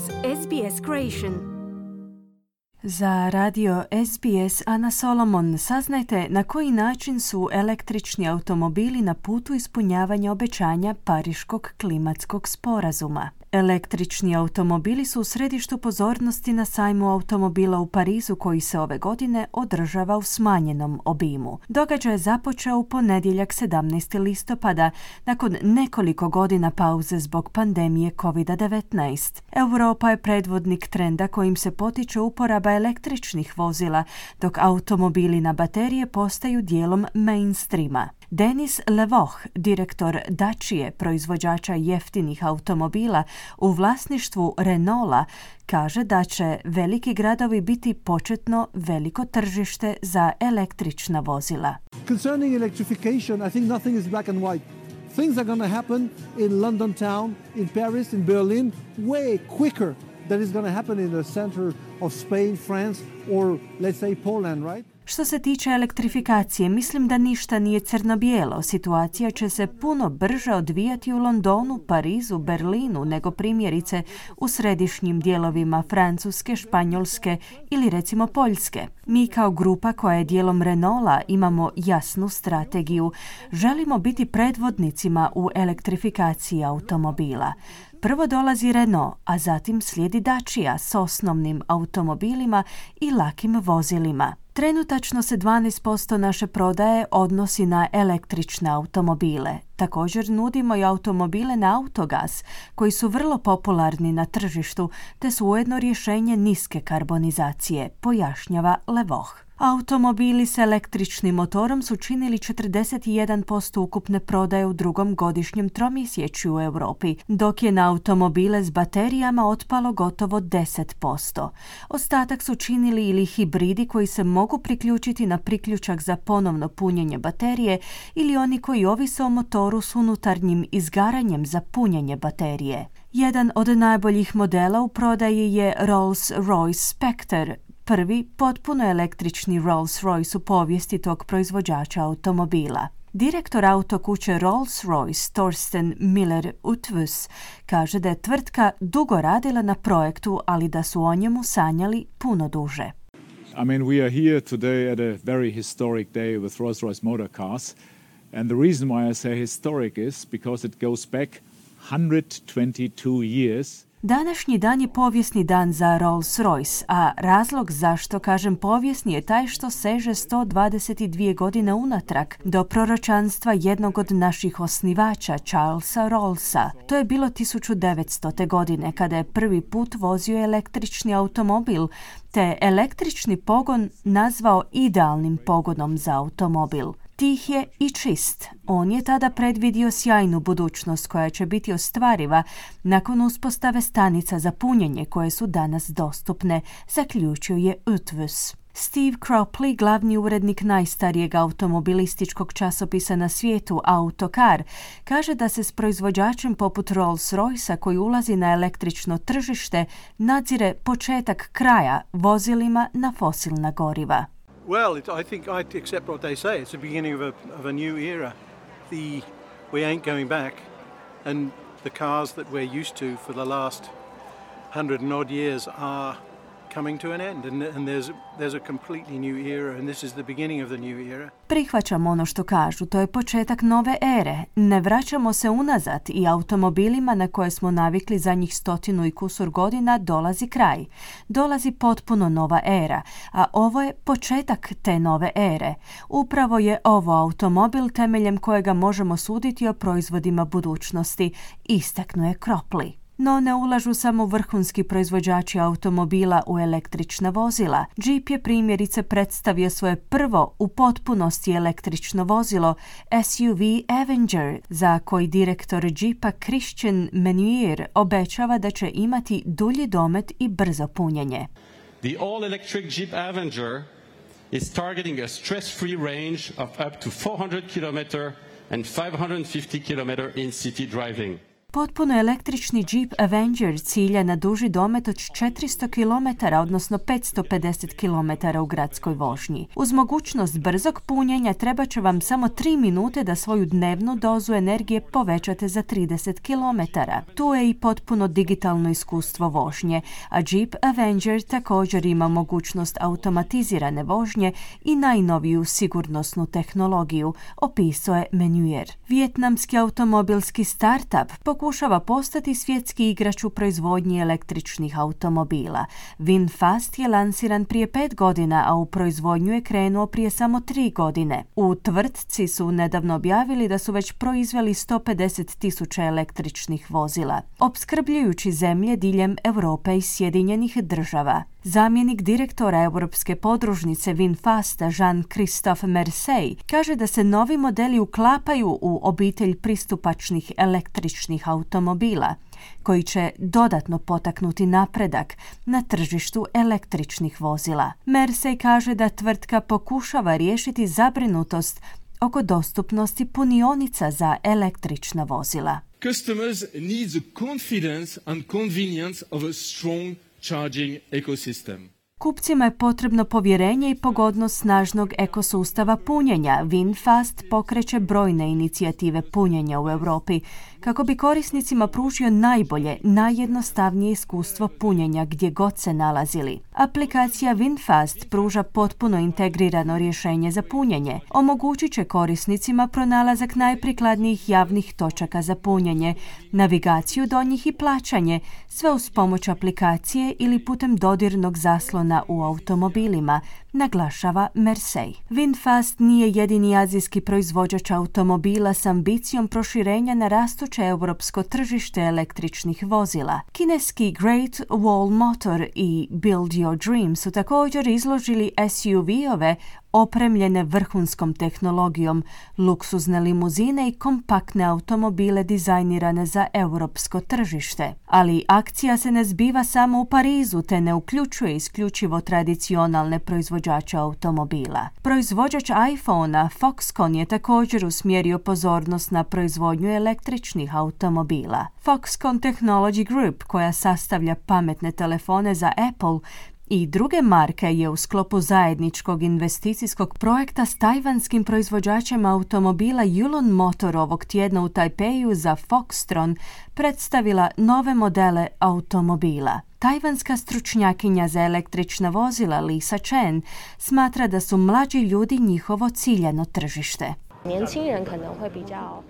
SBS Creation. Za radio SBS Ana Solomon saznajte na koji način su električni automobili na putu ispunjavanja obećanja Pariškog klimatskog sporazuma. Električni automobili su u središtu pozornosti na sajmu automobila u Parizu koji se ove godine održava u smanjenom obimu. Događaj je započeo u ponedjeljak 17. listopada nakon nekoliko godina pauze zbog pandemije COVID-19. Europa je predvodnik trenda kojim se potiče uporaba električnih vozila, dok automobili na baterije postaju dijelom mainstreama. Denis Levoh, direktor Dačije, proizvođača jeftinih automobila u vlasništvu Renaulta, kaže da će veliki gradovi biti početno veliko tržište za električna vozila. Concerning electrification, I think nothing is black and white. Things are going to happen in London town, in Paris, in Berlin, way quicker than is going to happen in the center of Spain, France, or let's say Poland, right? Što se tiče elektrifikacije, mislim da ništa nije crno-bijelo. Situacija će se puno brže odvijati u Londonu, Parizu, Berlinu nego primjerice u središnjim dijelovima Francuske, Španjolske ili recimo Poljske. Mi kao grupa koja je dijelom Renaulta imamo jasnu strategiju. Želimo biti predvodnicima u elektrifikaciji automobila. Prvo dolazi Renault, a zatim slijedi Dacia s osnovnim automobilima i lakim vozilima. Trenutačno se 12% naše prodaje odnosi na električne automobile. Također nudimo i automobile na autogas, koji su vrlo popularni na tržištu, te su ujedno rješenje niske karbonizacije, pojašnjava Levoh. Automobili s električnim motorom su činili 41% ukupne prodaje u drugom godišnjem tromjesečju u Europi, dok je na automobile s baterijama otpalo gotovo 10%. Ostatak su činili ili hibridi koji se mogu priključiti na priključak za ponovno punjenje baterije ili oni koji ovise o motoru s unutarnjim izgaranjem za punjenje baterije. Jedan od najboljih modela u prodaji je Rolls-Royce Spectre, prvi potpuno električni Rolls-Royce u povijesti tog proizvođača automobila. Direktor autokuće Rolls-Royce Torsten Miller Utvus kaže da je tvrtka dugo radila na projektu, ali da su o njemu sanjali puno duže. I mean, we are here today at a very historic day with Rolls-Royce motor cars. And the reason why I say historic is because it goes back 122 years Današnji dan je povijesni dan za Rolls-Royce, a razlog zašto kažem povijesni je taj što seže 122 godine unatrag do proročanstva jednog od naših osnivača, Charlesa Rollsa. To je bilo 1900. godine kada je prvi put vozio električni automobil, te električni pogon nazvao idealnim pogonom za automobil tih je i čist. On je tada predvidio sjajnu budućnost koja će biti ostvariva nakon uspostave stanica za punjenje koje su danas dostupne, zaključio je Utvus. Steve Cropley, glavni urednik najstarijeg automobilističkog časopisa na svijetu Autocar, kaže da se s proizvođačem poput Rolls-Roycea koji ulazi na električno tržište nadzire početak kraja vozilima na fosilna goriva. Well, it, I think I accept what they say. It's the beginning of a, of a new era. The, we ain't going back. And the cars that we're used to for the last hundred and odd years are coming to an end and, and there's, there's a completely new era and this is the beginning of the new era. Prihvaćamo ono što kažu, to je početak nove ere. Ne vraćamo se unazad i automobilima na koje smo navikli za njih stotinu i kusur godina dolazi kraj. Dolazi potpuno nova era, a ovo je početak te nove ere. Upravo je ovo automobil temeljem kojega možemo suditi o proizvodima budućnosti, istaknuje Kropli. No ne ulažu samo vrhunski proizvođači automobila u električna vozila. Jeep je primjerice predstavio svoje prvo u potpunosti električno vozilo SUV Avenger, za koji direktor Jeepa Christian Menuir obećava da će imati dulji domet i brzo punjenje. The all-electric Jeep Avenger is targeting a stress-free range of up to 400 km and 550 km in city driving. Potpuno električni Jeep Avenger cilja na duži domet od 400 km, odnosno 550 km u gradskoj vožnji. Uz mogućnost brzog punjenja treba će vam samo 3 minute da svoju dnevnu dozu energije povećate za 30 km. Tu je i potpuno digitalno iskustvo vožnje, a Jeep Avenger također ima mogućnost automatizirane vožnje i najnoviju sigurnosnu tehnologiju, opisao je Menuer. Vjetnamski automobilski startup pokušava postati svjetski igrač u proizvodnji električnih automobila. VinFast je lansiran prije pet godina, a u proizvodnju je krenuo prije samo tri godine. U tvrtci su nedavno objavili da su već proizveli 150 tisuća električnih vozila, opskrbljujući zemlje diljem Europe i Sjedinjenih država. Zamjenik direktora Europske podružnice VinFasta Jean-Christophe Merceil kaže da se novi modeli uklapaju u obitelj pristupačnih električnih automobila koji će dodatno potaknuti napredak na tržištu električnih vozila. Mersey kaže da tvrtka pokušava riješiti zabrinutost oko dostupnosti punionica za električna vozila. Customers need the confidence and convenience of a strong charging ecosystem. Kupcima je potrebno povjerenje i pogodnost snažnog ekosustava punjenja. VinFast pokreće brojne inicijative punjenja u Europi kako bi korisnicima pružio najbolje, najjednostavnije iskustvo punjenja gdje god se nalazili. Aplikacija VinFast pruža potpuno integrirano rješenje za punjenje. Omogućit će korisnicima pronalazak najprikladnijih javnih točaka za punjenje, navigaciju do njih i plaćanje, sve uz pomoć aplikacije ili putem dodirnog zaslona u automobilima, naglašava Mersey. VinFast nije jedini azijski proizvođač automobila s ambicijom proširenja na rastuće europsko tržište električnih vozila. Kineski Great Wall Motor i Build Your Dream su također izložili SUV-ove opremljene vrhunskom tehnologijom, luksuzne limuzine i kompaktne automobile dizajnirane za europsko tržište. Ali akcija se ne zbiva samo u Parizu te ne uključuje isključivo tradicionalne proizvođače automobila. Proizvođač iPhonea Foxconn je također usmjerio pozornost na proizvodnju električnih automobila. Foxconn Technology Group, koja sastavlja pametne telefone za Apple, i druge marke je u sklopu zajedničkog investicijskog projekta s tajvanskim proizvođačem automobila Yulon Motor ovog tjedna u Tajpeju za Foxtron predstavila nove modele automobila. Tajvanska stručnjakinja za električna vozila Lisa Chen smatra da su mlađi ljudi njihovo ciljano tržište.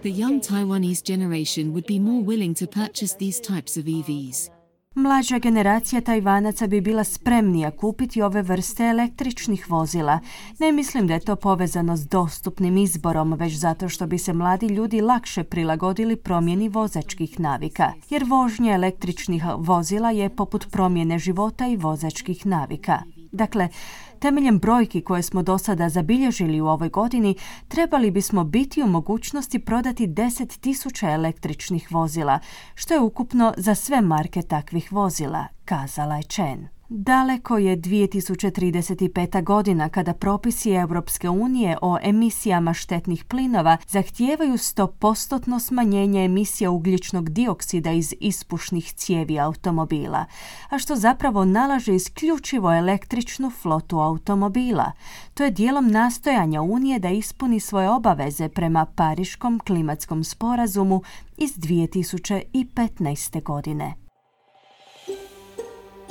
The young Taiwanese generation would be more willing to purchase these types of EVs. Mlađa generacija Tajvanaca bi bila spremnija kupiti ove vrste električnih vozila. Ne mislim da je to povezano s dostupnim izborom, već zato što bi se mladi ljudi lakše prilagodili promjeni vozačkih navika. Jer vožnja električnih vozila je poput promjene života i vozačkih navika. Dakle, Temeljem brojki koje smo do sada zabilježili u ovoj godini, trebali bismo biti u mogućnosti prodati 10.000 električnih vozila, što je ukupno za sve marke takvih vozila, kazala je Chen. Daleko je 2035. godina kada propisi Europske unije o emisijama štetnih plinova zahtijevaju 100% smanjenje emisija ugljičnog dioksida iz ispušnih cijevi automobila, a što zapravo nalaže isključivo električnu flotu automobila. To je dijelom nastojanja Unije da ispuni svoje obaveze prema Pariškom klimatskom sporazumu iz 2015. godine.